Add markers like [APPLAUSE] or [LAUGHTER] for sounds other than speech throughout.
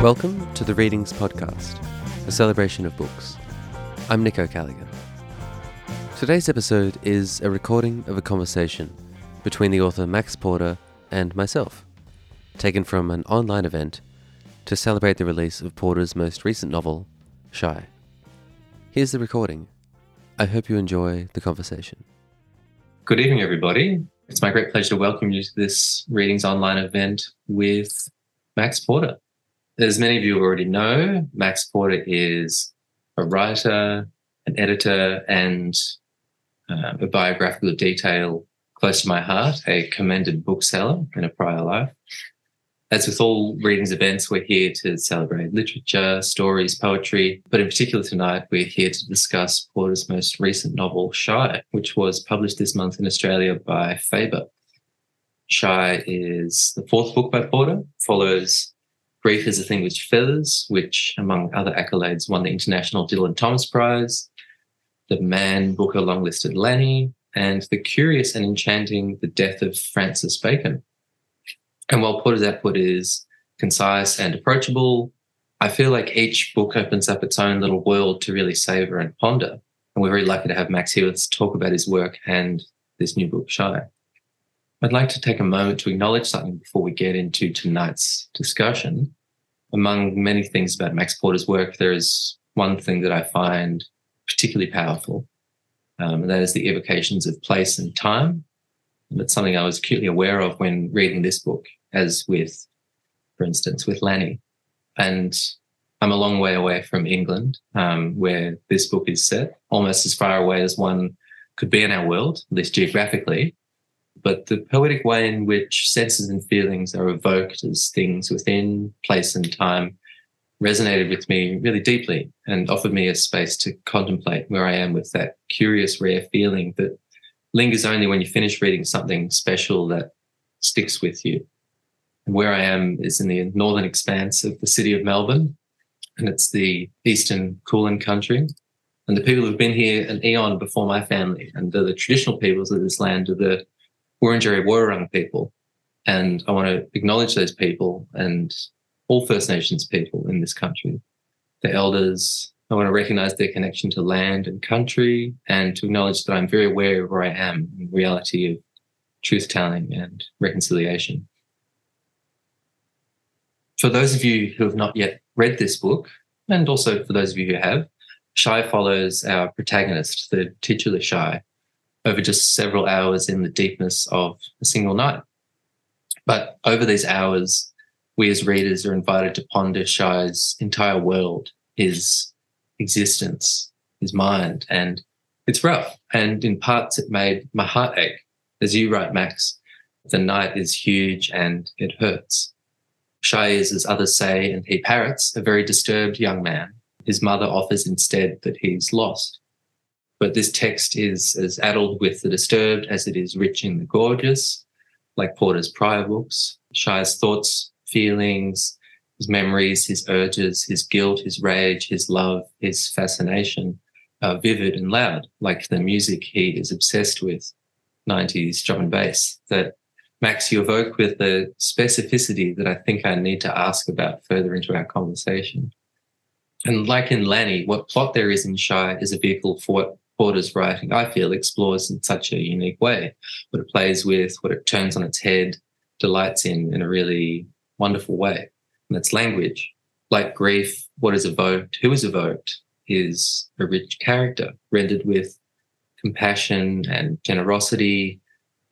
Welcome to the Readings Podcast, a celebration of books. I'm Nico Callaghan. Today's episode is a recording of a conversation between the author Max Porter and myself, taken from an online event to celebrate the release of Porter's most recent novel, Shy. Here's the recording. I hope you enjoy the conversation. Good evening, everybody. It's my great pleasure to welcome you to this Readings Online event with Max Porter. As many of you already know, Max Porter is a writer, an editor, and uh, a biographical detail close to my heart, a commended bookseller in a prior life. As with all readings events, we're here to celebrate literature, stories, poetry, but in particular tonight, we're here to discuss Porter's most recent novel, Shy, which was published this month in Australia by Faber. Shy is the fourth book by Porter, follows Grief is a Thing with Feathers, which, among other accolades, won the International Dylan Thomas Prize, the Man Booker Longlisted Lanny, and The Curious and Enchanting The Death of Francis Bacon. And while Porter's output is concise and approachable, I feel like each book opens up its own little world to really savor and ponder. And we're very lucky to have Max here to talk about his work and this new book, Shy. I'd like to take a moment to acknowledge something before we get into tonight's discussion among many things about Max Porter's work, there is one thing that I find particularly powerful, um, and that is the evocations of place and time. And it's something I was acutely aware of when reading this book, as with, for instance, with Lanny. And I'm a long way away from England, um, where this book is set, almost as far away as one could be in our world, at least geographically but the poetic way in which senses and feelings are evoked as things within place and time resonated with me really deeply and offered me a space to contemplate where I am with that curious, rare feeling that lingers only when you finish reading something special that sticks with you. And where I am is in the northern expanse of the city of Melbourne, and it's the eastern Kulin country. And the people who've been here an eon before my family, and the traditional peoples of this land are the Wurundjeri Wurrung people. And I want to acknowledge those people and all First Nations people in this country, the elders. I want to recognize their connection to land and country and to acknowledge that I'm very aware of where I am in reality of truth telling and reconciliation. For those of you who have not yet read this book, and also for those of you who have, Shy follows our protagonist, the titular Shy, over just several hours in the deepness of a single night. But over these hours, we as readers are invited to ponder Shy's entire world, his existence, his mind. And it's rough. And in parts, it made my heart ache. As you write, Max, the night is huge and it hurts. Shy is, as others say, and he parrots, a very disturbed young man. His mother offers instead that he's lost. But this text is as addled with the disturbed as it is rich in the gorgeous, like Porter's prior books. Shy's thoughts, feelings, his memories, his urges, his guilt, his rage, his love, his fascination are vivid and loud, like the music he is obsessed with, 90s drum and bass, that Max, you evoke with the specificity that I think I need to ask about further into our conversation. And like in Lanny, what plot there is in Shire is a vehicle for what Porter's writing, I feel, explores in such a unique way. What it plays with, what it turns on its head, delights in in a really wonderful way. And that's language. Like grief, what is evoked, who is evoked, is a rich character rendered with compassion and generosity.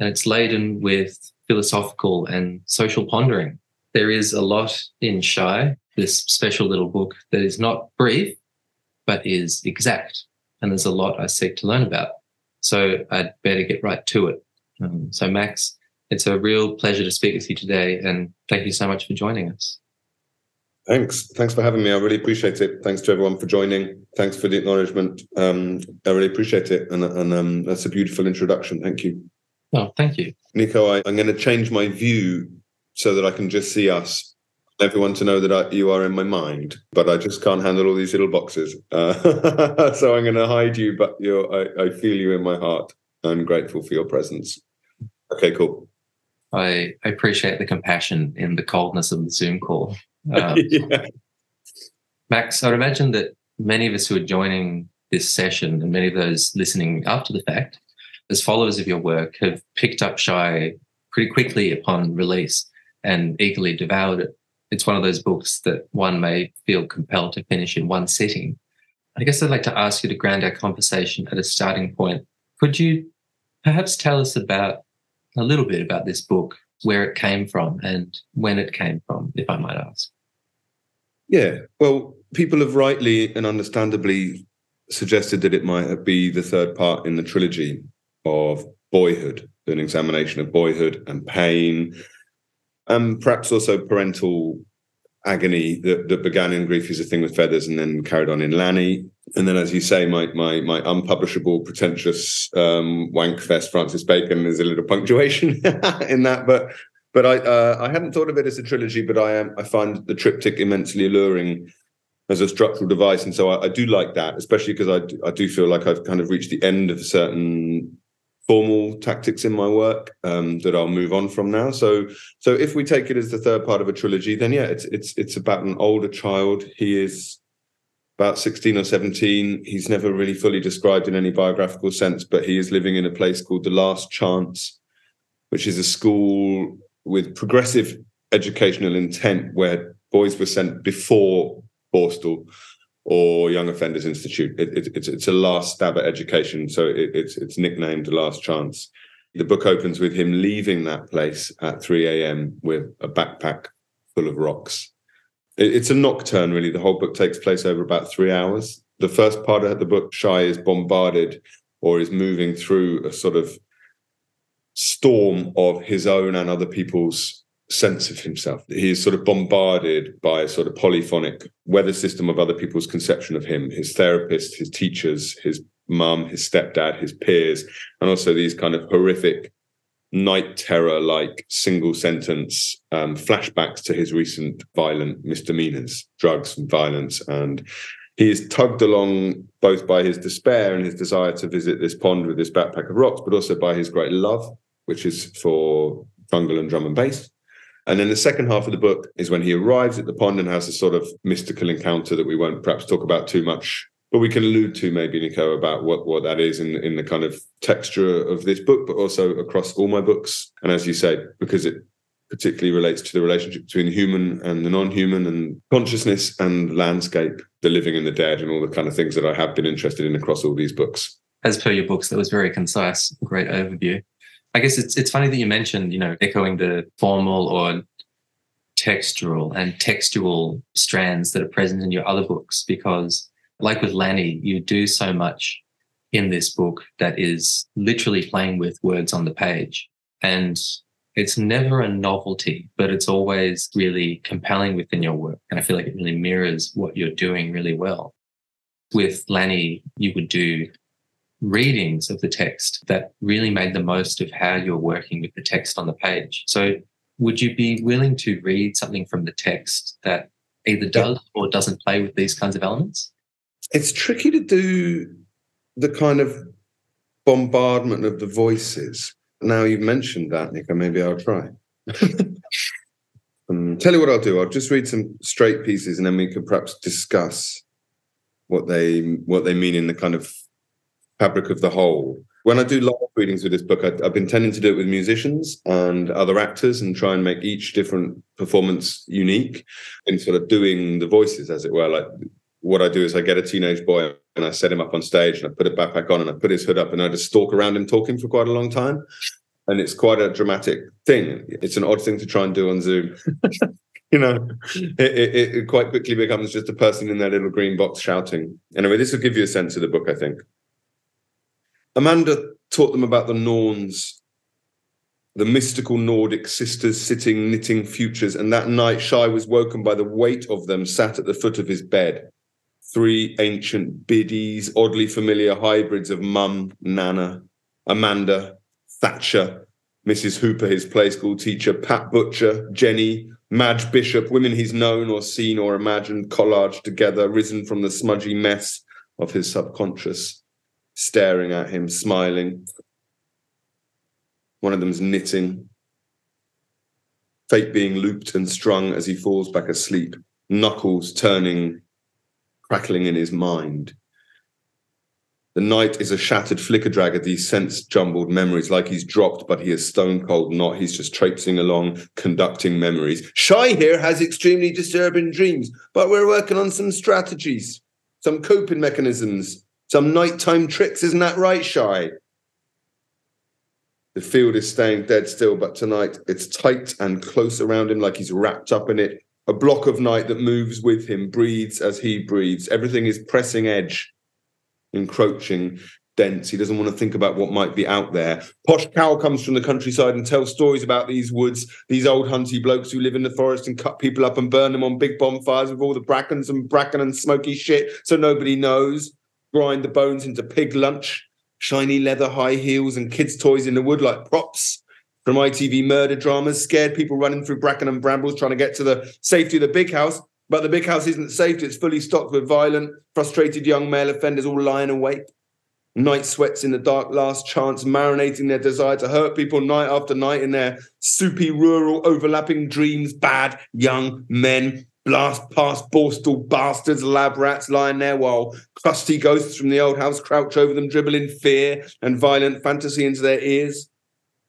And it's laden with philosophical and social pondering. There is a lot in Shy, this special little book that is not brief, but is exact and there's a lot I seek to learn about. So I'd better get right to it. Um, so, Max, it's a real pleasure to speak with you today, and thank you so much for joining us. Thanks. Thanks for having me. I really appreciate it. Thanks to everyone for joining. Thanks for the acknowledgement. Um, I really appreciate it. And, and um, that's a beautiful introduction. Thank you. Oh, thank you. Nico, I, I'm going to change my view so that I can just see us everyone to know that I, you are in my mind, but I just can't handle all these little boxes. Uh, [LAUGHS] so I'm going to hide you, but you're, I, I feel you in my heart. I'm grateful for your presence. Okay, cool. I, I appreciate the compassion in the coldness of the Zoom call. Um, [LAUGHS] yeah. Max, I would imagine that many of us who are joining this session and many of those listening after the fact, as followers of your work, have picked up Shy pretty quickly upon release and eagerly devoured it. It's one of those books that one may feel compelled to finish in one sitting. I guess I'd like to ask you to ground our conversation at a starting point. Could you perhaps tell us about a little bit about this book, where it came from and when it came from, if I might ask? Yeah, well, people have rightly and understandably suggested that it might be the third part in the trilogy of boyhood, an examination of boyhood and pain, and perhaps also parental agony that, that began in Grief is a Thing with Feathers and then carried on in Lanny. And then, as you say, my my my unpublishable, pretentious um, wank fest, Francis Bacon, there's a little punctuation [LAUGHS] in that, but but I uh, I hadn't thought of it as a trilogy, but I am I find the triptych immensely alluring as a structural device, and so I, I do like that, especially because I I do feel like I've kind of reached the end of a certain formal tactics in my work um, that I'll move on from now. So so if we take it as the third part of a trilogy, then yeah, it's it's it's about an older child. He is about 16 or 17. He's never really fully described in any biographical sense, but he is living in a place called the Last Chance, which is a school with progressive educational intent where boys were sent before Borstal or Young Offenders Institute. It, it, it's it's a last stab at education, so it, it's it's nicknamed Last Chance. The book opens with him leaving that place at 3 a.m. with a backpack full of rocks. it's a nocturne, really. The whole book takes place over about three hours. The first part of the book, Shy is bombarded or is moving through a sort of storm of his own and other people's sense of himself. He is sort of bombarded by a sort of polyphonic weather system of other people's conception of him, his therapist, his teachers, his mum, his stepdad, his peers, and also these kind of horrific night terror like single sentence um, flashbacks to his recent violent misdemeanors, drugs and violence. And he is tugged along both by his despair and his desire to visit this pond with this backpack of rocks, but also by his great love, which is for jungle and drum and bass. And then the second half of the book is when he arrives at the pond and has a sort of mystical encounter that we won't perhaps talk about too much, but we can allude to maybe, Nico, about what, what that is in, in the kind of texture of this book, but also across all my books. And as you say, because it particularly relates to the relationship between human and the non-human and consciousness and landscape, the living and the dead, and all the kind of things that I have been interested in across all these books. As per your books, that was very concise, great overview. I guess it's it's funny that you mentioned, you know, echoing the formal or textural and textual strands that are present in your other books, because like with Lanny, you do so much in this book that is literally playing with words on the page. And it's never a novelty, but it's always really compelling within your work. And I feel like it really mirrors what you're doing really well. With Lanny, you would do readings of the text that really made the most of how you're working with the text on the page. So, would you be willing to read something from the text that either does or doesn't play with these kinds of elements? It's tricky to do the kind of bombardment of the voices. Now you've mentioned that, Nico, maybe I'll try. [LAUGHS] um, tell you what I'll do. I'll just read some straight pieces, and then we could perhaps discuss what they what they mean in the kind of fabric of the whole. When I do live readings with this book, I, have been tending to do it with musicians and other actors and try and make each different performance unique in sort of doing the voices, as it were. Like what I do is I get a teenage boy and I set him up on stage and I put a backpack on and I put his hood up and I just stalk around him talking for quite a long time. And it's quite a dramatic thing. It's an odd thing to try and do on Zoom. [LAUGHS] you know, it, it, it, quite quickly becomes just a person in their little green box shouting. Anyway, this will give you a sense of the book, I think. Amanda taught them about the Norns, the mystical Nordic sisters sitting knitting futures, and that night Shy was woken by the weight of them sat at the foot of his bed. Three ancient biddies, oddly familiar hybrids of Mum, Nana, Amanda, Thatcher, Mrs. Hooper, his play school teacher, Pat Butcher, Jenny, Madge Bishop, women he's known or seen or imagined collaged together, risen from the smudgy mess of his subconscious staring at him, smiling. One of them's knitting. fate being looped and strung as he falls back asleep, knuckles turning, crackling in his mind. The night is a shattered flicker drag of these sense jumbled memories, like he's dropped, but he is stone cold not. He's just traipsing along, conducting memories. Shy here has extremely disturbing dreams, but we're working on some strategies, some coping mechanisms, some nighttime tricks. Isn't that right, Shy? The field is staying dead still, but tonight it's tight and close around him, like he's wrapped up in it. A block of night that moves with him, breathes as he breathes. Everything is pressing edge encroaching, dense. He doesn't want to think about what might be out there. Posh Cow comes from the countryside and tells stories about these woods, these old hunty blokes who live in the forest and cut people up and burn them on big bonfires with all the brackens and bracken and smoky shit so nobody knows. Grind the bones into pig lunch, shiny leather high heels and kids' toys in the wood like props. From ITV murder dramas, scared people running through bracken and brambles trying to get to the safety of the big house but the big house isn't safe. It's fully stocked with violent, frustrated young male offenders all lying awake. Night sweats in the dark, last chance, marinating their desire to hurt people night after night in their soupy, rural, overlapping dreams. Bad young men blast past borstal bastards, lab rats lying there while crusty ghosts from the old house crouch over them, dribbling fear and violent fantasy into their ears.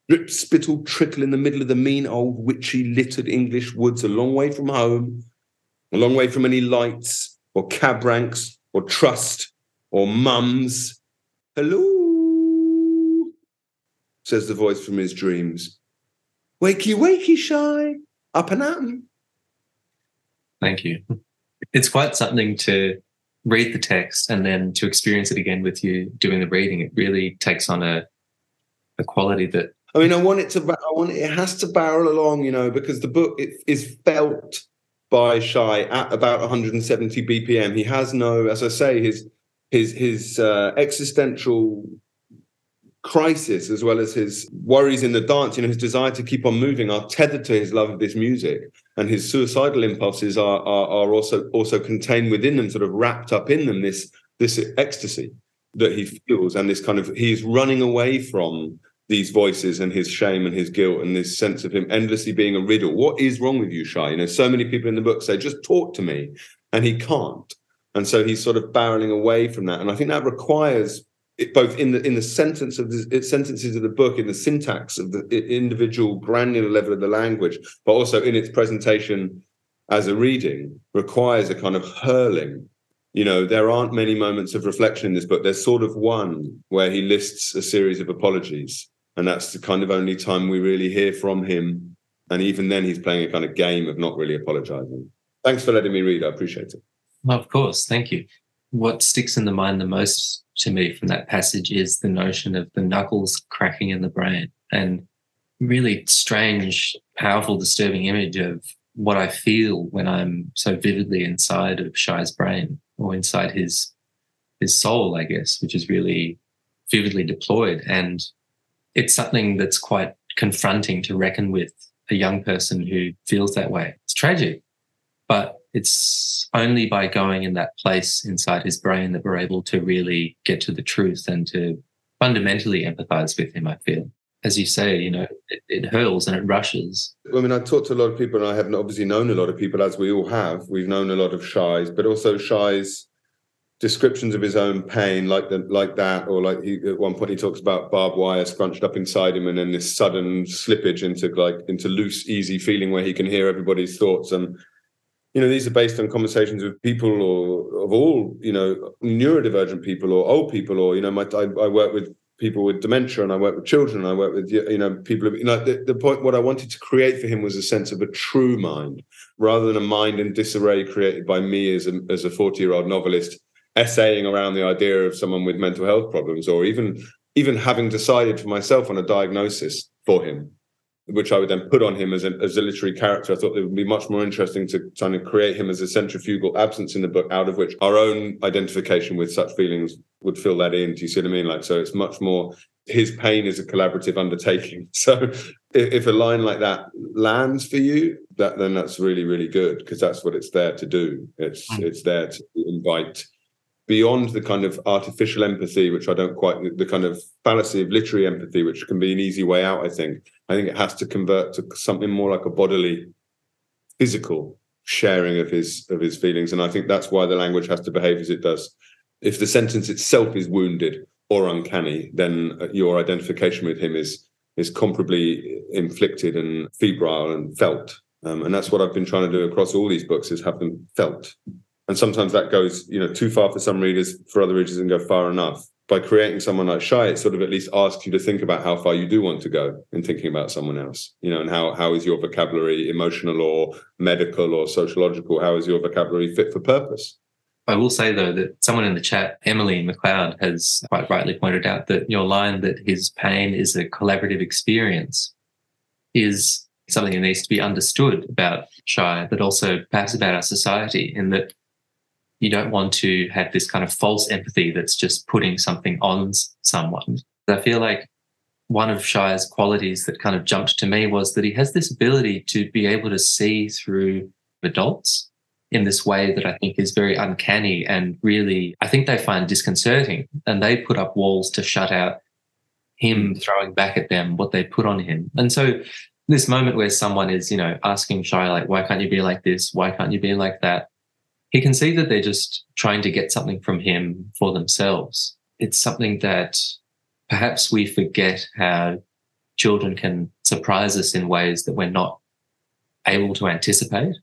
Drip spittle trickle in the middle of the mean old witchy littered English woods a long way from home a long way from any lights or cab ranks or trust or mums. Hello, says the voice from his dreams. Wakey, wakey, shy, up and at 'em. Thank you. It's quite something to read the text and then to experience it again with you doing the reading. It really takes on a a quality that I mean, I want it to. I want it, it has to barrel along, you know, because the book it is felt by Shy at about 170 BPM. He has no, as I say, his his his uh, existential crisis as well as his worries in the dance, you know, his desire to keep on moving are tethered to his love of this music, and his suicidal impulses are are, are also also contained within them, sort of wrapped up in them. This this ecstasy that he feels, and this kind of he's running away from these voices and his shame and his guilt and this sense of him endlessly being a riddle. What is wrong with you, Shy? You know, so many people in the book say, just talk to me. And he can't. And so he's sort of barreling away from that. And I think that requires it, both in the in the sentence of the sentences of the book, in the syntax of the individual granular level of the language, but also in its presentation as a reading, requires a kind of hurling you know there aren't many moments of reflection in this book there's sort of one where he lists a series of apologies and that's the kind of only time we really hear from him. And even then, he's playing a kind of game of not really apologizing. Thanks for letting me read. I appreciate it. Well, of course. Thank you. What sticks in the mind the most to me from that passage is the notion of the knuckles cracking in the brain and really strange, powerful, disturbing image of what I feel when I'm so vividly inside of Shy's brain or inside his his soul, I guess, which is really vividly deployed. And it's something that's quite confronting to reckon with a young person who feels that way. It's tragic, but it's only by going in that place inside his brain that we're able to really get to the truth and to fundamentally empathize with him, I feel. As you say, you know, it, it hurls and it rushes. I mean, I talked to a lot of people, and I have obviously known a lot of people, as we all have. We've known a lot of shies, but also shies descriptions of his own pain like the, like that or like he, at one point he talks about barbed wire scrunched up inside him and then this sudden slippage into like into loose easy feeling where he can hear everybody's thoughts and you know these are based on conversations with people or of all you know neurodivergent people or old people or you know my I, I work with people with dementia and I work with children and I work with you know people you know the, the point what I wanted to create for him was a sense of a true mind rather than a mind in disarray created by me as a as a 40 year old novelist essaying around the idea of someone with mental health problems or even even having decided for myself on a diagnosis for him which I would then put on him as a, as a literary character. I thought it would be much more interesting to kind of create him as a centrifugal absence in the book, out of which our own identification with such feelings would fill that in. Do you see what I mean? Like, so it's much more his pain is a collaborative undertaking. [LAUGHS] So if, if a line like that lands for you, that then that's really, really good because that's what it's there to do. It's mm. it's there to invite beyond the kind of artificial empathy, which I don't quite the kind of fallacy of literary empathy, which can be an easy way out. I think. I think it has to convert to something more like a bodily, physical sharing of his of his feelings, and I think that's why the language has to behave as it does. If the sentence itself is wounded or uncanny, then your identification with him is is comparably inflicted and febrile and felt. Um, and that's what I've been trying to do across all these books is have them felt. And sometimes that goes, you know, too far for some readers, for other readers, and go far enough. By creating someone like Shy, it sort of at least asks you to think about how far you do want to go in thinking about someone else, you know, and how how is your vocabulary emotional or medical or sociological? How is your vocabulary fit for purpose? I will say though that someone in the chat, Emily McLeod, has quite rightly pointed out that your line that his pain is a collaborative experience is something that needs to be understood about Shy, but also perhaps about our society, in that you don't want to have this kind of false empathy that's just putting something on someone. I feel like one of Shy's qualities that kind of jumped to me was that he has this ability to be able to see through adults in this way that I think is very uncanny and really, I think they find disconcerting. And they put up walls to shut out him throwing back at them what they put on him. And so, this moment where someone is, you know, asking Shai, like, why can't you be like this? Why can't you be like that? He can see that they're just trying to get something from him for themselves. It's something that perhaps we forget how children can surprise us in ways that we're not able to anticipate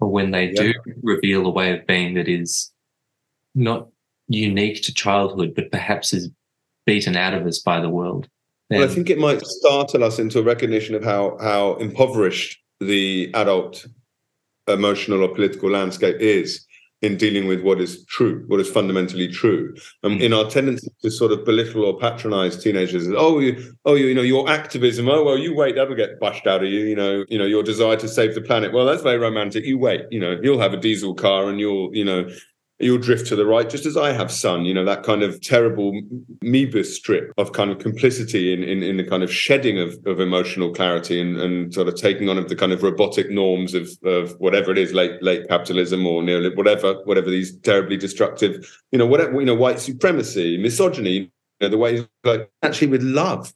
or when they do reveal a way of being that is not unique to childhood, but perhaps is beaten out of us by the world. Well, I think it might startle us into a recognition of how how impoverished the adult emotional or political landscape is in dealing with what is true, what is fundamentally true. Um, mm. In our tendency to sort of belittle or patronize teenagers, oh, you, oh, you, you know, your activism. Oh, well, you wait, that'll get bashed out of you. You know, you know, your desire to save the planet. Well, that's very romantic. You wait. You know, you'll have a diesel car, and you'll, you know, you'll drift to the right, just as I have, son. You know, that kind of terrible Moebius strip of kind of complicity in in, in the kind of shedding of, of emotional clarity and, and sort of taking on of the kind of robotic norms of of whatever it is, late late capitalism or neoliberal, whatever, whatever these terribly destructive, you know, whatever, you know, white supremacy, misogyny, you know, the way like actually with love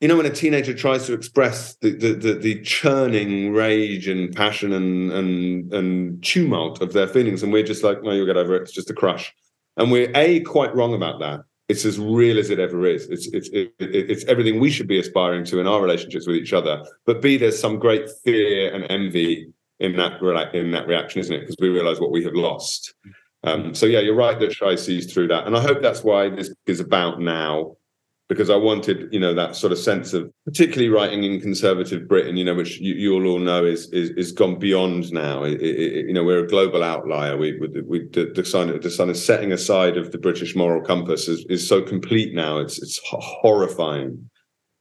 you know when a teenager tries to express the, the the, the, churning rage and passion and and and tumult of their feelings and we're just like no you'll get over it. It's just a crush. And we're a quite wrong about that. It's as real as it ever is. It's it's it, it's everything we should be aspiring to in our relationships with each other. But b there's some great fear and envy in that in that reaction isn't it? Because we realize what we have lost. Um, so yeah you're right that Shy sees through that. And i hope that's why this is about now because I wanted, you know, that sort of sense of particularly writing in conservative Britain, you know, which you, you all know is, is is gone beyond now. It, it, you know, we're a global outlier. We we, we the, the sign the sign of setting aside of the British moral compass is, is so complete now. It's it's horrifying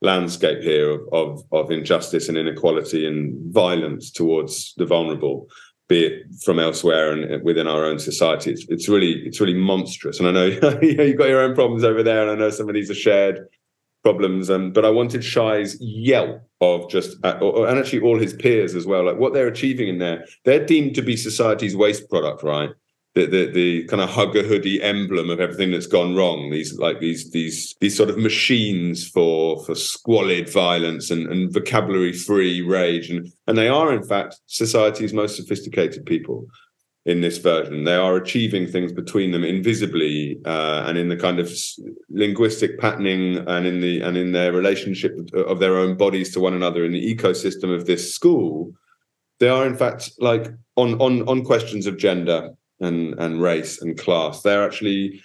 landscape here of, of of injustice and inequality and violence towards the vulnerable be it from elsewhere and within our own society. It's, it's really it's really monstrous. And I [LAUGHS] know you've got your own problems over there, and I know some of these are shared problems. And but I wanted Shy's yelp of just uh, and actually all his peers as well, like what they're achieving in there. They're deemed to be society's waste product, right? The, the, the kind of hugger hoodie emblem of everything that's gone wrong. These like these these these sort of machines for for squalid violence and, and vocabulary free rage, and and they are in fact society's most sophisticated people in this version. They are achieving things between them invisibly, uh, and in the kind of linguistic patterning, and in the and in their relationship of their own bodies to one another in the ecosystem of this school. They are in fact like on on on questions of gender and and race and class. They're actually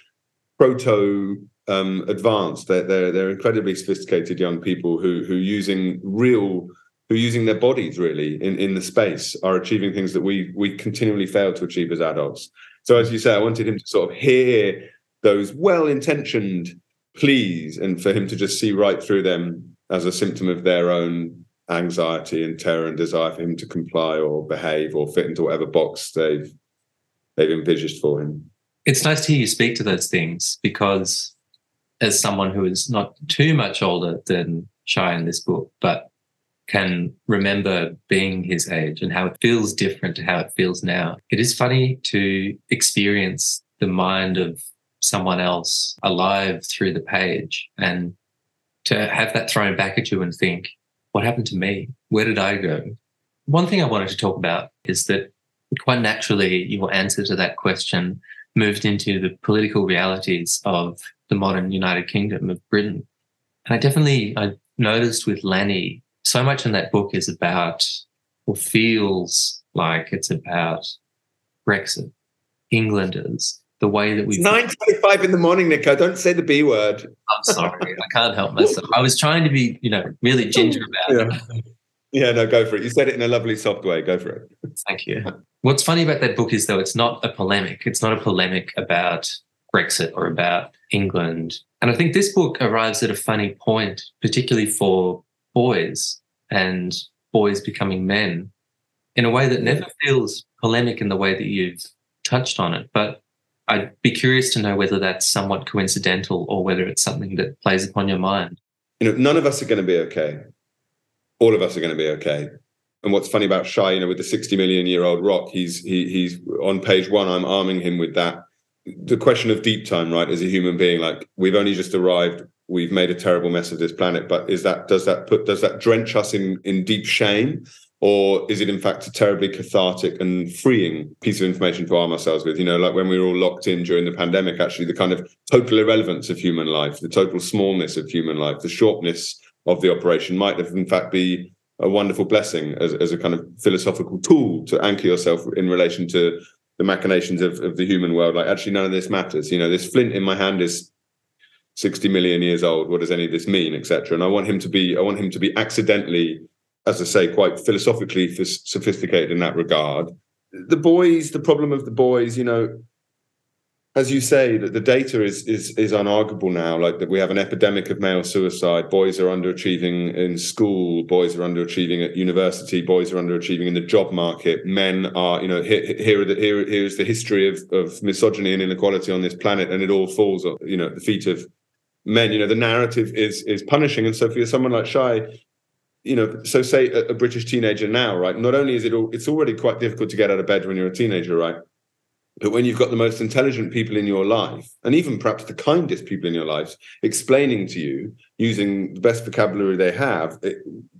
proto um, advanced. They're, they're they're incredibly sophisticated young people who who using real who using their bodies really in, in the space are achieving things that we we continually fail to achieve as adults. So as you say, I wanted him to sort of hear those well-intentioned pleas and for him to just see right through them as a symptom of their own anxiety and terror and desire for him to comply or behave or fit into whatever box they've they've envisaged for him. It's nice to hear you speak to those things because, as someone who is not too much older than Shy in this book, but can remember being his age and how it feels different to how it feels now. It is funny to experience the mind of someone else alive through the page and to have that thrown back at you and think, what happened to me? Where did I go? One thing I wanted to talk about is that quite naturally, your answer to that question moved into the political realities of the modern United Kingdom of Britain. And I definitely I noticed with Lanny, so much in that book is about or feels like it's about Brexit, Englanders, the way that we. Nine twenty-five in the morning, Nico. Don't say the B word. I'm sorry, I can't help myself. I was trying to be, you know, really ginger about yeah. it. Yeah, no, go for it. You said it in a lovely, soft way. Go for it. Thank you. What's funny about that book is, though, it's not a polemic. It's not a polemic about Brexit or about England. And I think this book arrives at a funny point, particularly for boys and boys becoming men, in a way that never feels polemic in the way that you've touched on it. But I'd be curious to know whether that's somewhat coincidental or whether it's something that plays upon your mind. You know, none of us are going to be okay. All of us are going to be okay. And what's funny about Shy, you know, with the 60 million year old rock, he's he, he's on page one. I'm arming him with that. The question of deep time, right? As a human being, like we've only just arrived, we've made a terrible mess of this planet. But is that does that put does that drench us in in deep shame? or is it in fact a terribly cathartic and freeing piece of information to arm ourselves with you know like when we were all locked in during the pandemic actually the kind of total irrelevance of human life the total smallness of human life the shortness of the operation might have in fact be a wonderful blessing as, as a kind of philosophical tool to anchor yourself in relation to the machinations of, of the human world. Like actually none of this matters. You know this flint in my hand is 60 million years old. What does any of this mean etc and i want him to be i want him to be accidentally as I say, quite philosophically sophisticated in that regard. The boys, the problem of the boys, you know, as you say, that the data is is is unarguable now. Like that, we have an epidemic of male suicide. Boys are underachieving in school. Boys are underachieving at university. Boys are underachieving in the job market. Men are, you know, here here the, here here's the history of of misogyny and inequality on this planet, and it all falls, you know, at the feet of men. You know, the narrative is is punishing, and so for someone like Shy, you know, so say a, a, British teenager now, right? Not only is it all, it's already quite difficult to get out of bed when you're a teenager, right? But when you've got the most intelligent people in your life, and even perhaps the kindest people in your lives, explaining to you using the best vocabulary they have, it,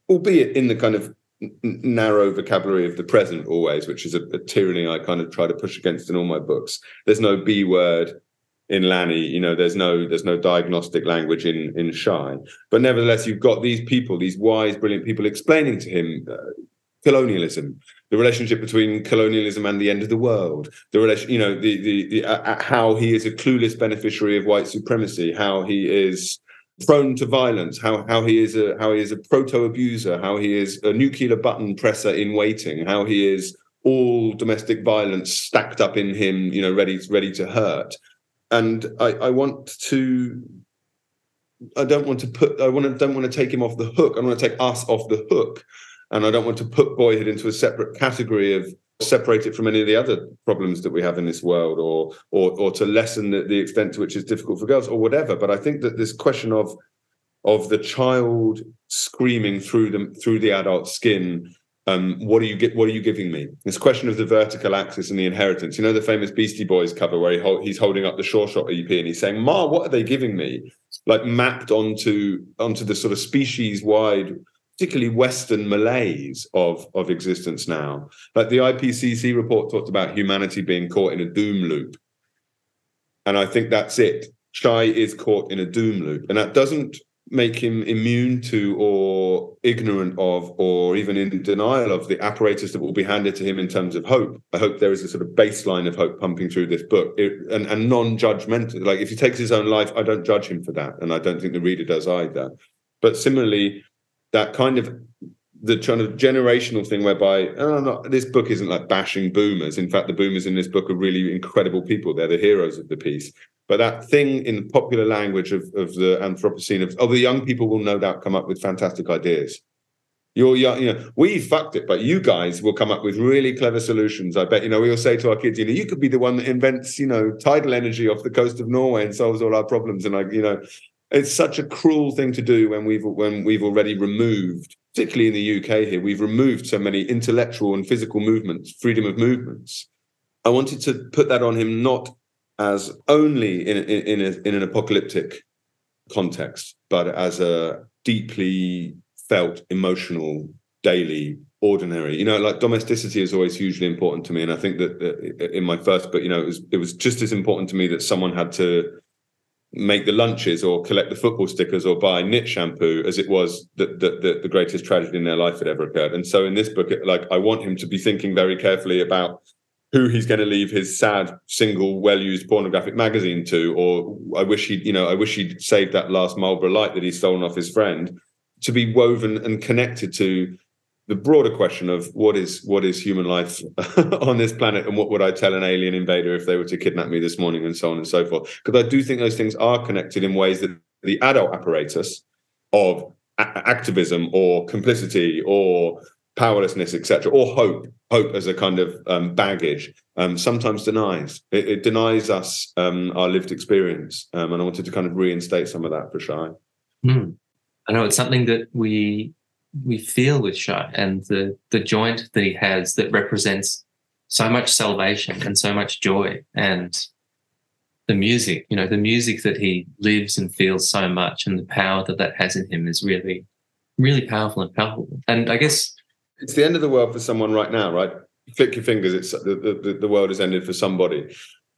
albeit in the kind of narrow vocabulary of the present always, which is a, a tyranny I kind of try to push against in all my books. There's no B word, in Lanny, you know, there's no there's no diagnostic language in in Shy, but nevertheless, you've got these people, these wise, brilliant people, explaining to him uh, colonialism, the relationship between colonialism and the end of the world, the relation, you know, the the, the uh, uh how he is a clueless beneficiary of white supremacy, how he is prone to violence, how how he is a how he is a proto abuser, how he is a nuclear button presser in waiting, how he is all domestic violence stacked up in him, you know, ready ready to hurt and I, I want to I don't want to put I want to don't want to take him off the hook. I want to take us off the hook. And I don't want to put boyhood into a separate category of separate it from any of the other problems that we have in this world or or or to lessen the, the extent to which it's difficult for girls or whatever. But I think that this question of of the child screaming through them through the adult skin um, what are you get? What are you giving me? This question of the vertical axis and the inheritance. You know the famous Beastie Boys cover where he hold, he's holding up the Sure Shot EP and he's saying, "Ma, what are they giving me?" Like mapped onto onto the sort of species wide, particularly Western malaise of of existence now. Like the IPCC report talked about humanity being caught in a doom loop, and I think that's it. Shy is caught in a doom loop, and that doesn't make him immune to or ignorant of or even in denial of the apparatus that will be handed to him in terms of hope. I hope there is a sort of baseline of hope pumping through this book it, and, and non-judgmental. Like if he takes his own life, I don't judge him for that. And I don't think the reader does either. But similarly, that kind of the kind of generational thing whereby oh, not, this book isn't like bashing boomers. In fact, the boomers in this book are really incredible people. They're the heroes of the piece. But that thing in popular language of, of the Anthropocene of, of the young people will no doubt come up with fantastic ideas. You're young, you know, we fucked it, but you guys will come up with really clever solutions. I bet, you know, we'll say to our kids, you know, you could be the one that invents, you know, tidal energy off the coast of Norway and solves all our problems. And like, you know, it's such a cruel thing to do when we've when we've already removed, particularly in the UK here, we've removed so many intellectual and physical movements, freedom of movements. I wanted to put that on him, not as only in in in, a, in an apocalyptic context, but as a deeply felt emotional daily ordinary you know like domesticity is always hugely important to me and i think that, that in my first book you know it was it was just as important to me that someone had to make the lunches or collect the football stickers or buy nit shampoo as it was the, the, the, greatest tragedy in their life had ever occurred. And so in this book like i want him to be thinking very carefully about who he's going to leave his sad single well-used pornographic magazine to or i wish he you know i wish he'd saved that last marlboro light that he's stolen off his friend to be woven and connected to the broader question of what is what is human life [LAUGHS] on this planet and what would I tell an alien invader if they were to kidnap me this morning and so on and so forth because I do think those things are connected in ways that the adult apparatus of a- activism or complicity or powerlessness etc or hope hope as a kind of um, baggage um, sometimes denies it, it denies us um, our lived experience um, and I wanted to kind of reinstate some of that for Shy. Mm. I know it's something that we we feel with Shy and the the joint that he has that represents so much salvation and so much joy and the music you know the music that he lives and feels so much and the power that that has in him is really really powerful and palpable. And i guess it's the end of the world for someone right now right? Flick your fingers it's the, the, the world has ended for somebody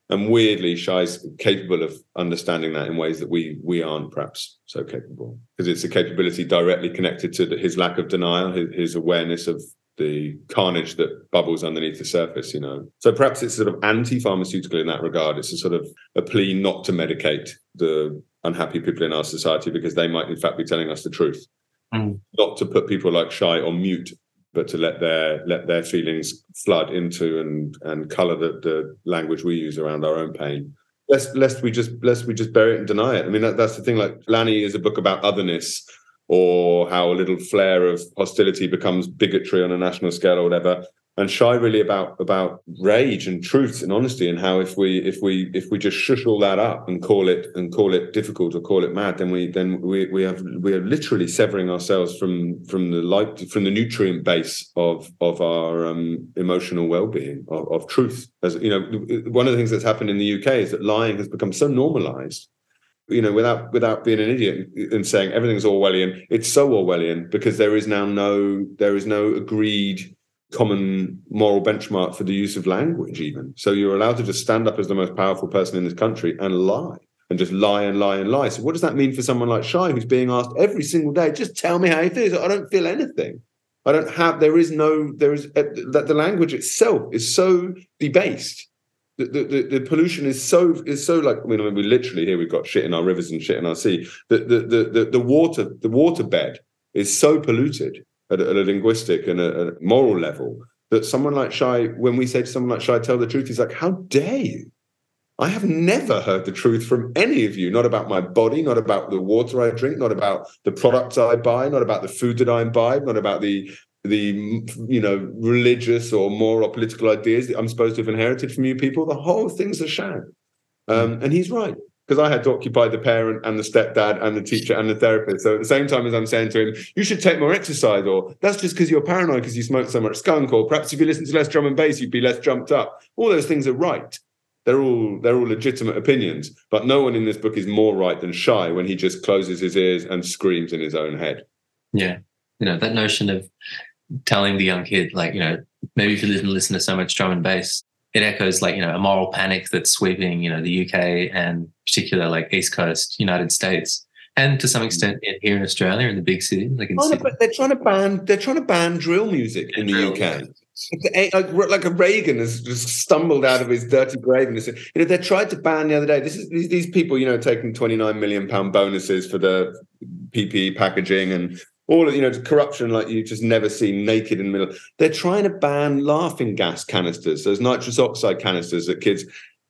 and weirdly Shy's capable of understanding that in ways that we we aren't perhaps so capable because it's a capability directly connected to the, his lack of denial his, his, awareness of the carnage that bubbles underneath the surface you know? So perhaps it's sort of anti-pharmaceutical in that regard. It's a sort of a plea not to medicate the unhappy people in our society because they might in fact be telling us the truth. Mm. not to put people like shai on mute but to let their let their feelings flood into and and color the, the language we use around our own pain. Lest lest we just lest we just bury it and deny it. I mean that, that's the thing like lanny is a book about otherness or how a little flare of hostility becomes bigotry on a national scale or whatever and shy really about about rage and truth and honesty and how if we if we if we just shush all that up and call it and call it difficult or call it mad then we then we we have we are literally severing ourselves from from the light from the nutrient base of of our um, emotional well-being of, of truth. As you know one of the things that's happened in the UK is that lying has become so normalized you know, without without being an idiot and saying everything's Orwellian, it's so Orwellian because there is now no there is no agreed common moral benchmark for the use of language even. So you're allowed to just stand up as the most powerful person in this country and lie and just lie and lie and lie. So what does that mean for someone like Shy who's being asked every single day just tell me how you feel i don't feel anything. I don't have there is no there is uh, that the language itself is so debased. The, the, the, pollution is so is so like I mean, I mean we literally here we've got shit in our rivers and shit in our sea. The the the the, the water the water bed is so polluted at a, at a linguistic and a, a, moral level that someone like Shy, when we say to someone like Shy, tell the truth, he's like, how dare you? I have never heard the truth from any of you, not about my body, not about the water I drink, not about the products I buy, not about the food that I imbibe, not about the the you know religious or moral or political ideas that I'm supposed to have inherited from you people. The whole thing's a sham. Um, and he's right because I had to occupy the parent and the stepdad and the teacher and the therapist. So at the same time as I'm saying to him, you should take more exercise, or that's just because you're paranoid because you smoke so much skunk, or perhaps if you listen to less drum and bass, you'd be less jumped up. All those things are right. They're all they're all legitimate opinions, but no one in this book is more right than Shy when he just closes his ears and screams in his own head. Yeah, you know that notion of telling the young kid, like you know, maybe if you listen listen to so much drum and bass, it echoes like you know a moral panic that's sweeping you know the UK and particular like East Coast United States and to some extent in, here in Australia in the big cities like in oh, they're trying to ban they're trying to ban drill music yeah, in the UK. Yeah. Like, like a Reagan has just stumbled out of his dirty grave and said, you know, they tried to ban the other day. This is these, these people, you know, taking 29 million pound bonuses for the PPE packaging and all of you know corruption like you just never see naked in the middle. They're trying to ban laughing gas canisters those nitrous oxide canisters that kids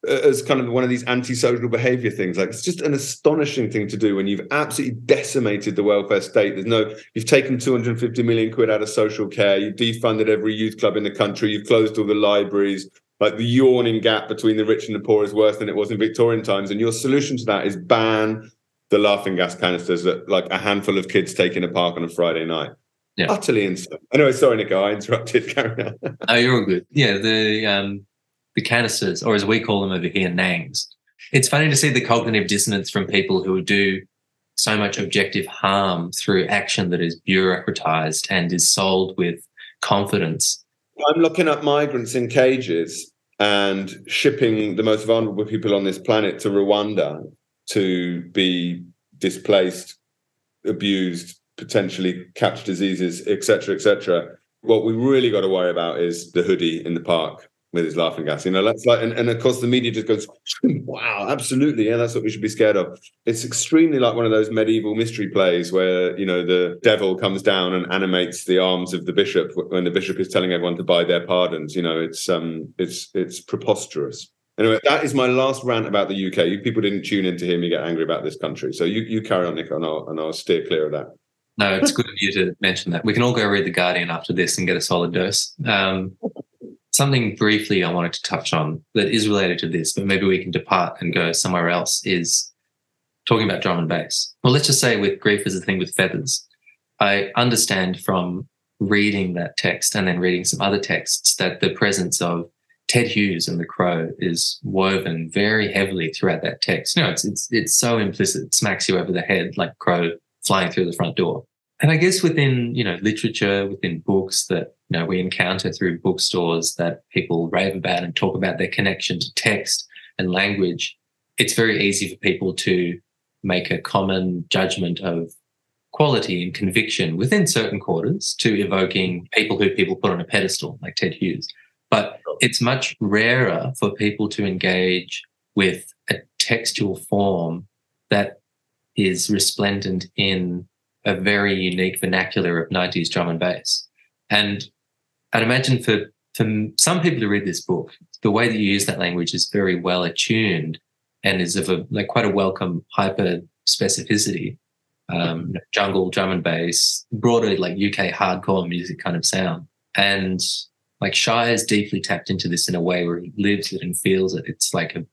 uh, as kind of one of these antisocial behavior things. Like it's just an astonishing thing to do when you've absolutely decimated the welfare state. There's no you've taken 250 million quid out of social care. You've defunded every youth club in the country. You've closed all the libraries. Like the yawning gap between the rich and the poor is worse than it was in victorian times. And your solution to that is ban the laughing gas canisters that like a handful of kids take in a park on a Friday night. Yeah. Utterly insane. Anyway, sorry, Nico, I interrupted. [LAUGHS] Carry on. oh, you're all good. Yeah, the um the canisters, or as we call them over here, nangs. it's funny to see the cognitive dissonance from people who do so much objective harm through action that is bureaucratized and is sold with confidence. I'm looking at migrants in cages and shipping the most vulnerable people on this planet to Rwanda to be displaced, abused, potentially catch diseases, etc., etc. What we really got to worry about is the hoodie in the park with his laughing gas. You know, that's like, and, and of course the media just goes, [LAUGHS] wow, absolutely. Yeah, that's what we should be scared of. It's extremely like one of those medieval mystery plays where, you know, the devil comes down and animates the arms of the bishop when the bishop is telling everyone to buy their pardons. You know, it's um it's it's preposterous. Anyway, that is my last rant about the UK. You people didn't tune in to hear me get angry about this country. So you, you carry on, Nick, and I'll, and I'll steer clear of that. No, it's good of you to mention that. We can all go read The Guardian after this and get a solid dose. Um, something briefly I wanted to touch on that is related to this, but maybe we can depart and go somewhere else is talking about drum and bass. Well, let's just say with grief is a thing with feathers. I understand from reading that text and then reading some other texts that the presence of Ted Hughes and the Crow is woven very heavily throughout that text. You know, it's it's it's so implicit, it smacks you over the head like Crow flying through the front door. And I guess within, you know, literature, within books that, you know, we encounter through bookstores that people rave about and talk about their connection to text and language, it's very easy for people to make a common judgment of quality and conviction within certain quarters to evoking people who people put on a pedestal, like Ted Hughes. But it's much rarer for people to engage with a textual form that is resplendent in a very unique vernacular of 90s drum and bass. And I'd imagine for, for some people who read this book, the way that you use that language is very well attuned and is of a like quite a welcome hyper specificity. Um, jungle, drum and bass, broader like UK hardcore music kind of sound. And like Shy is deeply tapped into this in a way where he lives it and feels it. It's like an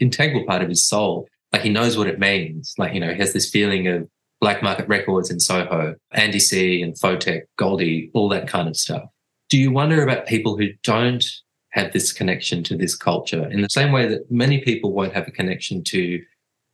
integral part of his soul. Like he knows what it means. Like, you know, he has this feeling of Black Market Records in Soho, Andy C and Photek, Goldie, all that kind of stuff. Do you wonder about people who don't have this connection to this culture in the same way that many people won't have a connection to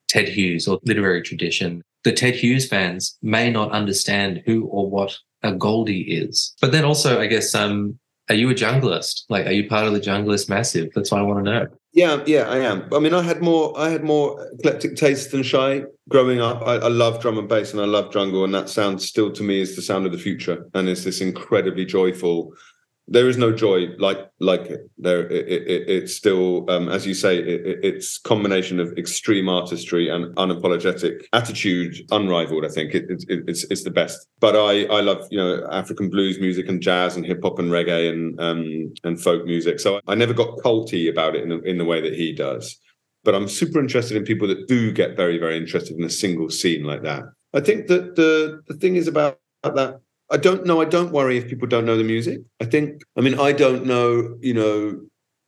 Ted Hughes or literary tradition? The Ted Hughes fans may not understand who or what a Goldie is. But then also, I guess, um, are you a junglist? Like, are you part of the junglist massive? That's what I want to know. Yeah, yeah, I am. I mean, I had more, I had more eclectic taste than shy growing up. I, I love drum and bass, and I love jungle, and that sound still to me is the sound of the future, and it's this incredibly joyful there is no joy like like it. There, it, it, it's still, um, as you say, it, it's combination of extreme artistry and unapologetic attitude, unrivaled. I think it's it's the best. But I I love you know African blues music and jazz and hip hop and reggae and um and folk music. So I never got culty about it in the, in the way that he does. But I'm super interested in people that do get very very interested in a single scene like that. I think that the the thing is about that I don't know. I don't worry if people don't know the music. I think. I mean, I don't know. You know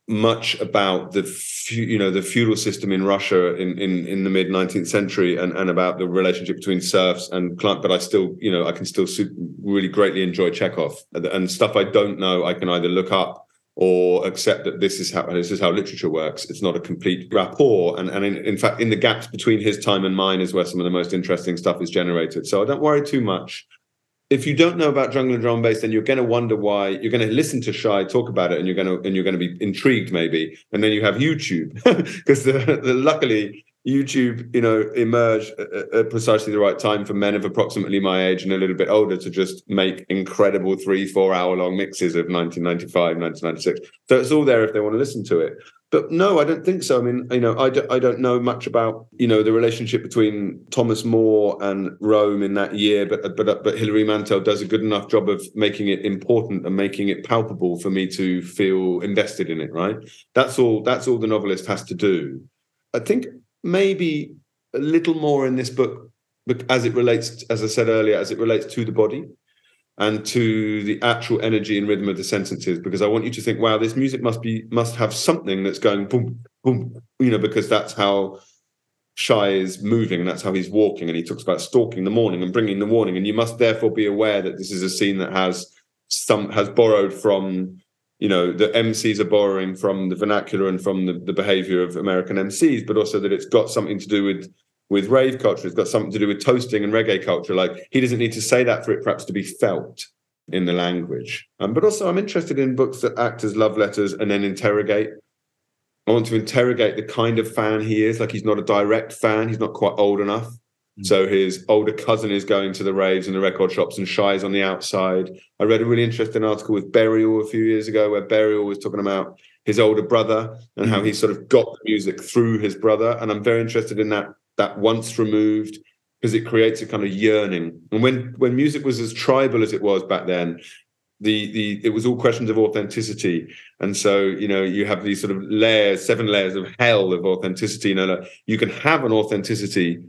much about the you know the feudal system in Russia in in, in the mid 19th century and, and about the relationship between serfs and client but I still you know I can still really greatly enjoy Chekhov and stuff I don't know I can either look up or accept that this is how this is how literature works it's not a complete rapport and and in, in fact in the gaps between his time and mine is where some of the most interesting stuff is generated so I don't worry too much if you don't know about jungle and drum bass, then you're going to wonder why. You're going to listen to Shy talk about it, and you're going to and you're going to be intrigued maybe. And then you have YouTube [LAUGHS] because the, the, luckily YouTube, you know, emerged at, precisely the right time for men of approximately my age and a little bit older to just make incredible three, four hour long mixes of 1995, 1996. So it's all there if they want to listen to it. But no, I don't think so. I mean, you know, I, do, I don't know much about, you know, the relationship between Thomas More and Rome in that year, but but but Hilary Mantel does a good enough job of making it important and making it palpable for me to feel invested in it, right? That's all that's all the novelist has to do. I think maybe a little more in this book as it relates, as I said earlier, as it relates to the body and to the actual energy and rhythm of the sentences because I want you to think, wow, this music must be must have something that's going boom, boom, you know, because that's how Shy is moving and that's how he's walking. And he talks about stalking the morning and bringing the warning. And you must therefore be aware that this is a scene that has some has borrowed from you know the MCs are borrowing from the vernacular and from the, the behavior of American MCs, but also that it's got something to do with with rave culture. It's got something to do with toasting and reggae culture. Like he doesn't need to say that for it perhaps to be felt in the language. Um, but also, I'm interested in books that act as love letters and then interrogate. I want to interrogate the kind of fan he is. Like he's not a direct fan. He's not quite old enough. Mm. So his older cousin is going to the raves and the record shops and Shy's on the outside. I read a really interesting article with Burial a few years ago where Burial was talking about his older brother and mm. how he sort of got the music through his brother. And I'm very interested in that that once removed because it creates a kind of yearning. And when when music was as tribal as it was back then, the the it was all questions of authenticity and so you know you have these sort of layers seven layers of hell of authenticity you know like you can have an authenticity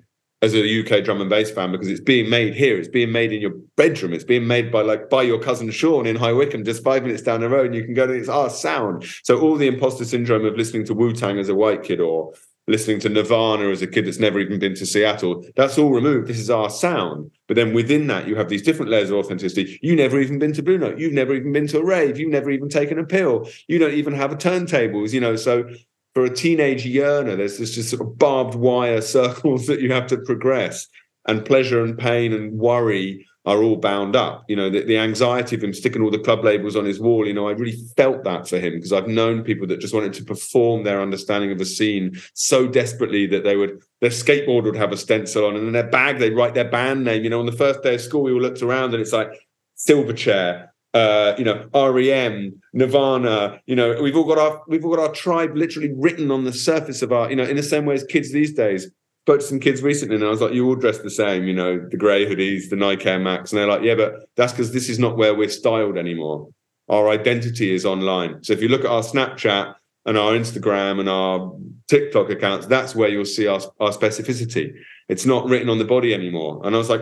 as a UK drum and bass fan because it's being made here. It's being made in your bedroom. It's being made by like by your cousin Sean in High Wycombe, just five minutes down the road. And you can go to it's our sound. So all the imposter syndrome of listening to Wu Tang as a white kid or listening to Nirvana as a kid that's never even been to Seattle, that's all removed. This is our sound. But then within that, you have these different layers of authenticity. You've never even been to Blue Note. You've never even been to a rave. You've never even taken a pill. You don't even have a turntables, you know. So for a teenage yearner, there's this just sort of barbed wire [LAUGHS] circles that you have to progress, and pleasure and pain and worry are all bound up. You know, the, the anxiety of him sticking all the club labels on his wall. You know, I really felt that for him because I've known people that just wanted to perform their understanding of a scene so desperately that they would their skateboard would have a stencil on, and in their bag they'd write their band name. You know, on the first day of school, we all looked around and it's like Silverchair, uh, you know, REM, Nirvana, you know, we've all got our we've all got our tribe literally written on the surface of our, you know, in the same way as kids these days. Spoke to some kids recently and I was like, you all dress the same, you know, the grey hoodies, the Nike Air Max. And they're like, yeah, but that's because this is not where we're styled anymore. Our identity is online. So if you look at our Snapchat and our Instagram and our TikTok accounts, that's where you'll see our, our specificity. It's not written on the body anymore. And I was like,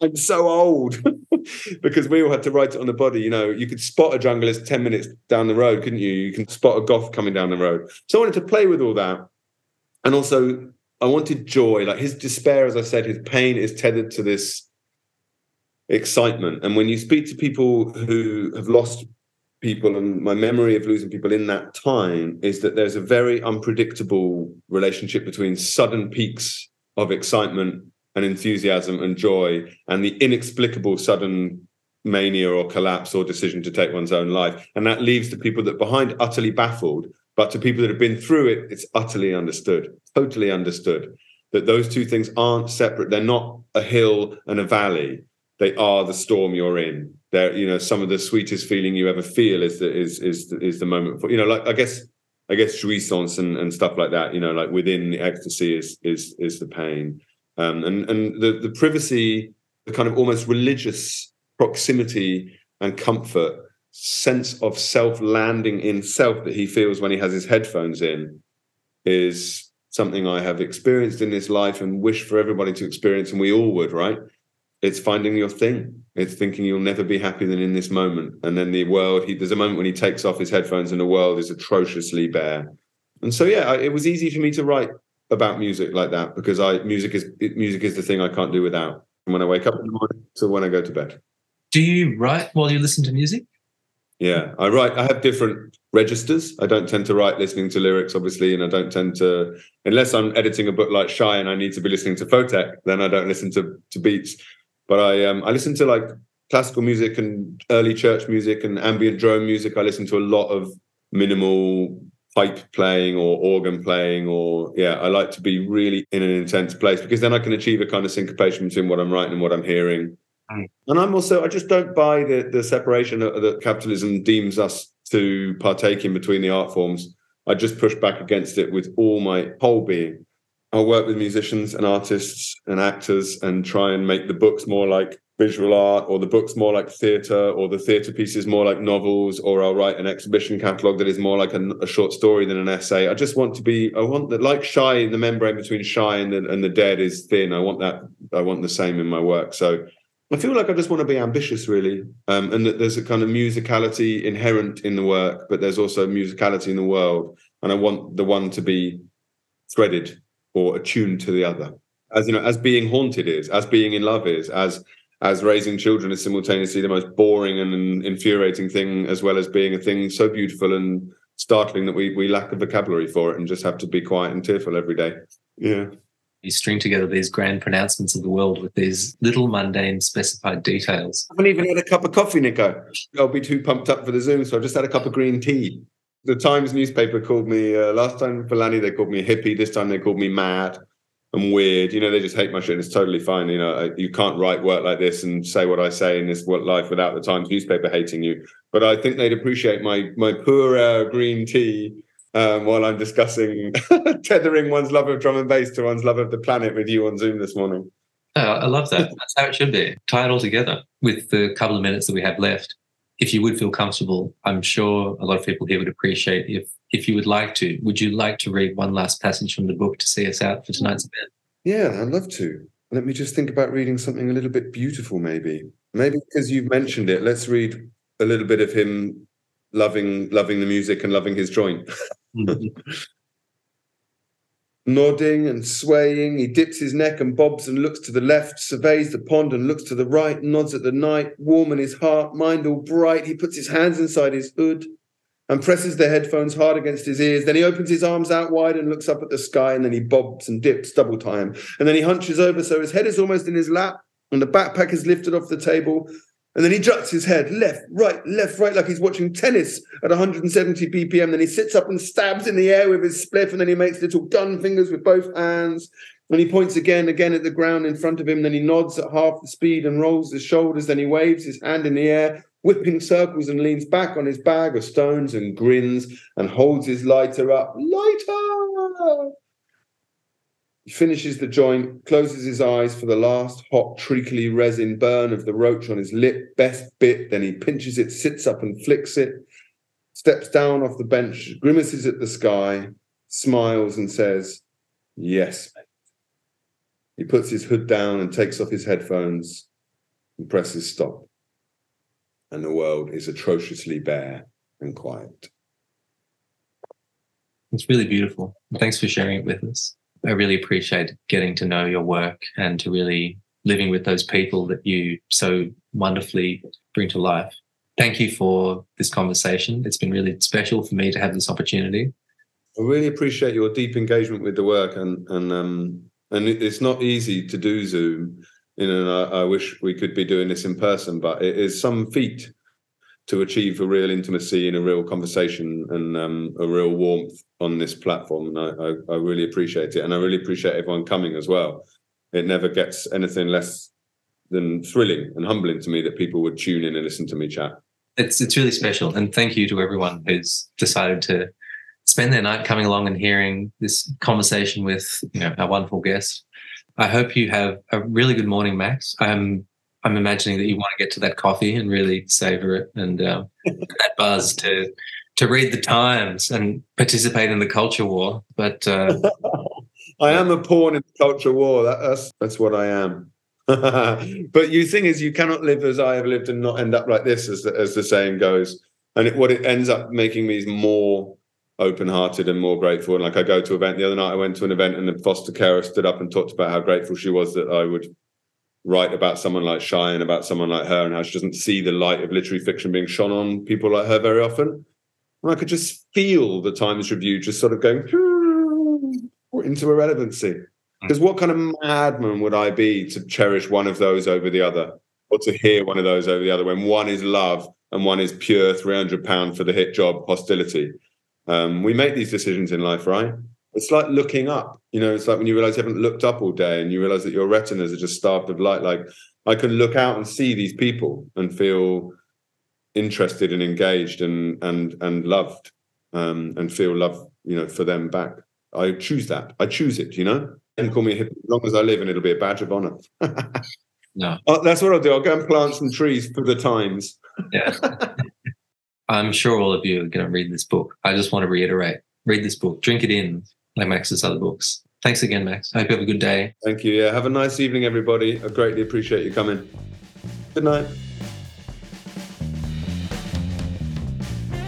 I'm so old [LAUGHS] because we all had to write it on the body. You know, you could spot a junglist 10 minutes down the road, couldn't you? You can spot a goth coming down the road. So I wanted to play with all that. And also, I wanted joy. Like his despair, as I said, his pain is tethered to this excitement. And when you speak to people who have lost people, and my memory of losing people in that time is that there's a very unpredictable relationship between sudden peaks of excitement and enthusiasm and joy and the inexplicable sudden mania or collapse or decision to take one's own life. And that leaves the people that behind utterly baffled, but to people that have been through it, it's utterly understood, totally understood that those two things aren't separate. They're not a hill and a valley. They are the storm you're in. They're, you know, some of the sweetest feeling you ever feel is the is is is the moment for you know, like I guess I guess jouissance and, and stuff like that, you know, like within the ecstasy is is is the pain. Um, and and the, the privacy, the kind of almost religious proximity and comfort, sense of self landing in self that he feels when he has his headphones in is something I have experienced in this life and wish for everybody to experience, and we all would, right? It's finding your thing. It's thinking you'll never be happier than in this moment. And then the world, he, there's a moment when he takes off his headphones and the world is atrociously bare. And so, yeah, I, it was easy for me to write about music like that because I music is music is the thing I can't do without. From when I wake up in the morning to when I go to bed. Do you write while you listen to music? Yeah, I write. I have different registers. I don't tend to write listening to lyrics, obviously, and I don't tend to unless I'm editing a book like Shy and I need to be listening to Photek. Then I don't listen to to beats. But I um I listen to like classical music and early church music and ambient drone music. I listen to a lot of minimal pipe playing or organ playing or yeah i like to be really in an intense place because then i can achieve a kind of syncopation between what i'm writing and what i'm hearing mm. and i'm also i just don't buy the the separation that capitalism deems us to partake in between the art forms i just push back against it with all my whole being i'll work with musicians and artists and actors and try and make the books more like visual art or the book's more like theatre or the theatre pieces more like novels or I'll write an exhibition catalogue that is more like a, a, short story than an essay. I just want to be I want that like shy the membrane between shy and the, and the dead is thin. I want that I want the same in my work. So I feel like I just want to be ambitious really um, and that there's a kind of musicality inherent in the work but there's also musicality in the world and I want the one to be threaded or attuned to the other as you know as being haunted is as being in love is as as raising children is simultaneously the most boring and infuriating thing, as well as being a thing so beautiful and startling that we we lack a vocabulary for it and just have to be quiet and tearful every day. Yeah. You string together these grand pronouncements of the world with these little mundane specified details. I haven't even had a cup of coffee, Nico. I'll be too pumped up for the Zoom, so I just had a cup of green tea. The Times newspaper called me uh, last time for Lanny. They called me a hippie. This time they called me mad and weird. You know, they just hate my shit. It's totally fine. You know, you can't write work like this and say what I say in this life without the Times newspaper hating you. But I think they'd appreciate my my poor uh, green tea um, while I'm discussing [LAUGHS] tethering one's love of drum and bass to one's love of the planet with you on Zoom this morning. Oh, I love that. That's how it should be. Tie it all together with the couple of minutes that we have left. If you would feel comfortable, I'm sure a lot of people here would appreciate if if you would like to, would you like to read one last passage from the book to see us out for tonight's event? Yeah, I'd love to. Let me just think about reading something a little bit beautiful, maybe. Maybe because you've mentioned it, let's read a little bit of him loving loving the music and loving his joint. Mm-hmm. [LAUGHS] Nodding and swaying, he dips his neck and bobs and looks to the left, surveys the pond and looks to the right, nods at the night, warm in his heart, mind all bright. He puts his hands inside his hood, and presses the headphones hard against his ears. Then he opens his arms out wide and looks up at the sky, and then he bobs and dips double time. And then he hunches over so his head is almost in his lap, and the backpack is lifted off the table. And then he juts his head left, right, left, right, like he's watching tennis at 170 BPM. Then he sits up and stabs in the air with his spliff, and then he makes little gun fingers with both hands. And he points again, again at the ground in front of him. Then he nods at half the speed and rolls his shoulders. Then he waves his hand in the air whipping circles and leans back on his bag of stones and grins and holds his lighter up. Lighter! He finishes the joint, closes his eyes for the last hot, treacly resin burn of the roach on his lip, best bit. Then he pinches it, sits up and flicks it, steps down off the bench, grimaces at the sky, smiles and says, Yes, mate. He puts his hood down and takes off his headphones and presses stop and the world is atrociously bare and quiet. It's really beautiful. Thanks for sharing it with us. I really appreciate getting to know your work and to really living with those people that you so wonderfully bring to life. Thank you for this conversation. It's been really special for me to have this opportunity. I really appreciate your deep engagement with the work, and and um, and it's not easy to do Zoom you know, I, I, wish we could be doing this in person, but it is some feat to achieve a real intimacy and a real conversation and um, a real warmth on this platform. And I, I, I, really appreciate it, and I really appreciate everyone coming as well. It never gets anything less than thrilling and humbling to me that people would tune in and listen to me chat. It's it's really special, and thank you to everyone who's decided to spend their night coming along and hearing this conversation with you know our wonderful guest. I hope you have a really good morning, Max. I'm imagining that you want to get to that coffee and really savor it and uh, [LAUGHS] that buzz to to read the Times and participate in the culture war. But uh, [LAUGHS] I am a pawn in the culture war. That, that's that's what I am. [LAUGHS] but you thing is, you cannot live as I have lived and not end up like this, as the, as the saying goes. And it, what it ends up making me is more open-hearted and more grateful. And like I go to an event the other night, I went to an event and the foster carer stood up and talked about how grateful she was that I would write about someone like Shy and about someone like her and how she doesn't see the light of literary fiction being shone on people like her very often. And I could just feel the Times Review just sort of going into irrelevancy. Because hmm. what kind of madman would I be to cherish one of those over the other, or to hear one of those over the other when one is love and one is pure three hundred pound for the hit job hostility? Um, we make these decisions in life, right? It's like looking up. You know, it's like when you realize you haven't looked up all day and you realize that your retinas are just starved of light. Like I can look out and see these people and feel interested and engaged and and and loved um, and feel love, you know, for them back. I choose that. I choose it. You know, and call me a hippie as long as I live, and it'll be a badge of honor. [LAUGHS] no, oh, that's what I'll do. I'll go and plant some trees for the times. yeah. [LAUGHS] I'm sure all of you are going to read this book. I just want to reiterate read this book, drink it in, like Max's other books. Thanks again, Max. I hope you have a good day. Thank you. Yeah. Have a nice evening, everybody. I greatly appreciate you coming. Good night.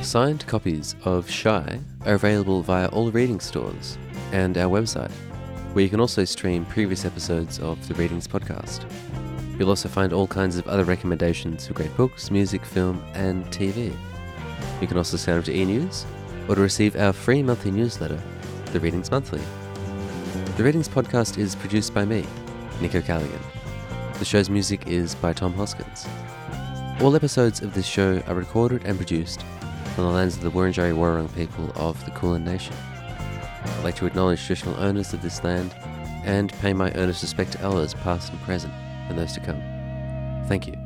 Signed copies of Shy are available via all reading stores and our website, where you can also stream previous episodes of the Readings podcast. You'll also find all kinds of other recommendations for great books, music, film, and TV. You can also sign up to e-news or to receive our free monthly newsletter, The Readings Monthly. The Readings podcast is produced by me, Nico Callaghan. The show's music is by Tom Hoskins. All episodes of this show are recorded and produced on the lands of the Wurundjeri Wurrung people of the Kulin Nation. I'd like to acknowledge traditional owners of this land and pay my earnest respect to elders past and present and those to come. Thank you.